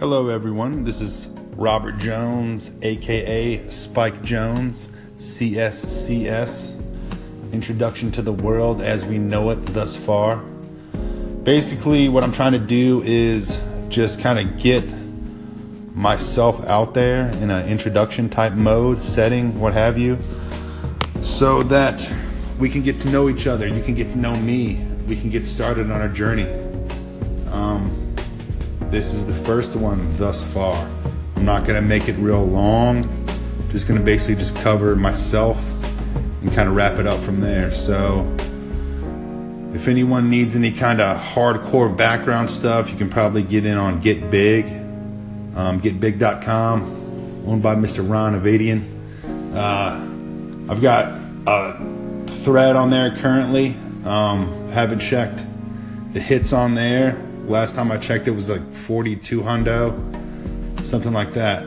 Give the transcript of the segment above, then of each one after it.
Hello, everyone. This is Robert Jones, aka Spike Jones, CSCS. Introduction to the world as we know it thus far. Basically, what I'm trying to do is just kind of get myself out there in an introduction type mode, setting, what have you, so that we can get to know each other. You can get to know me. We can get started on our journey. Um, this is the first one thus far. I'm not to make it real long. Just going to basically just cover myself and kind of wrap it up from there. So, if anyone needs any kind of hardcore background stuff, you can probably get in on Get Big, um, getbig.com, owned by Mr. Ron Avidan. Uh, I've got a thread on there currently. Um, haven't checked the hits on there Last time I checked, it was like 42 hundo, something like that.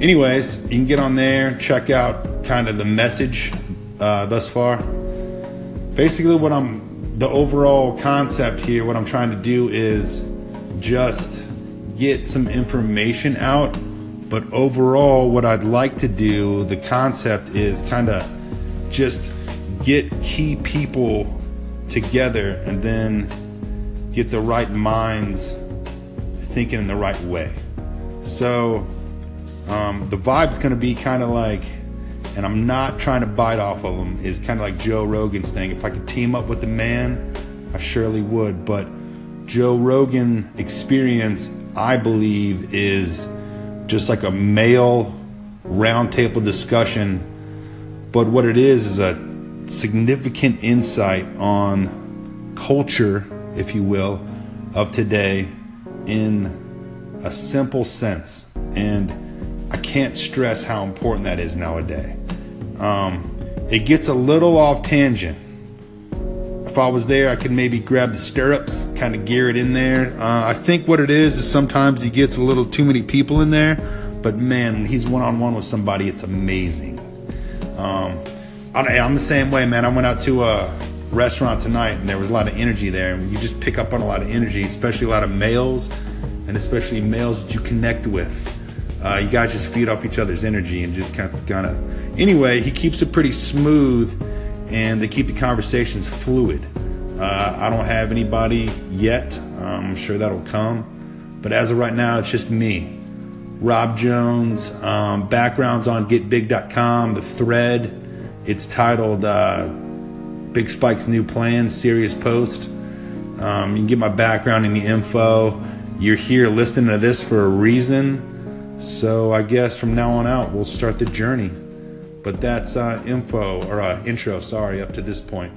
Anyways, you can get on there, check out kind of the message uh, thus far. Basically, what I'm, the overall concept here, what I'm trying to do is just get some information out. But overall, what I'd like to do, the concept is kind of just get key people together and then get the right minds thinking in the right way. So um, the vibe's going to be kind of like, and I'm not trying to bite off of them, is kind of like Joe Rogan's thing. If I could team up with the man, I surely would. But Joe Rogan experience, I believe, is just like a male roundtable discussion. But what it is is a significant insight on culture if you will, of today in a simple sense. And I can't stress how important that is nowadays. Um, it gets a little off tangent. If I was there, I could maybe grab the stirrups, kind of gear it in there. Uh, I think what it is is sometimes he gets a little too many people in there, but man, when he's one on one with somebody, it's amazing. Um, I'm the same way, man. I went out to a restaurant tonight and there was a lot of energy there and you just pick up on a lot of energy especially a lot of males and especially males that you connect with. Uh, you guys just feed off each other's energy and just kind of, kind of anyway he keeps it pretty smooth and they keep the conversations fluid. Uh, i don't have anybody yet i'm sure that'll come but as of right now it's just me. Rob jones um, backgrounds on getbig.com the thread. It's titled uh, Big Spike's new plan, serious post. Um, you can get my background and the info. You're here listening to this for a reason. So I guess from now on out, we'll start the journey. But that's uh, info or uh, intro, sorry, up to this point.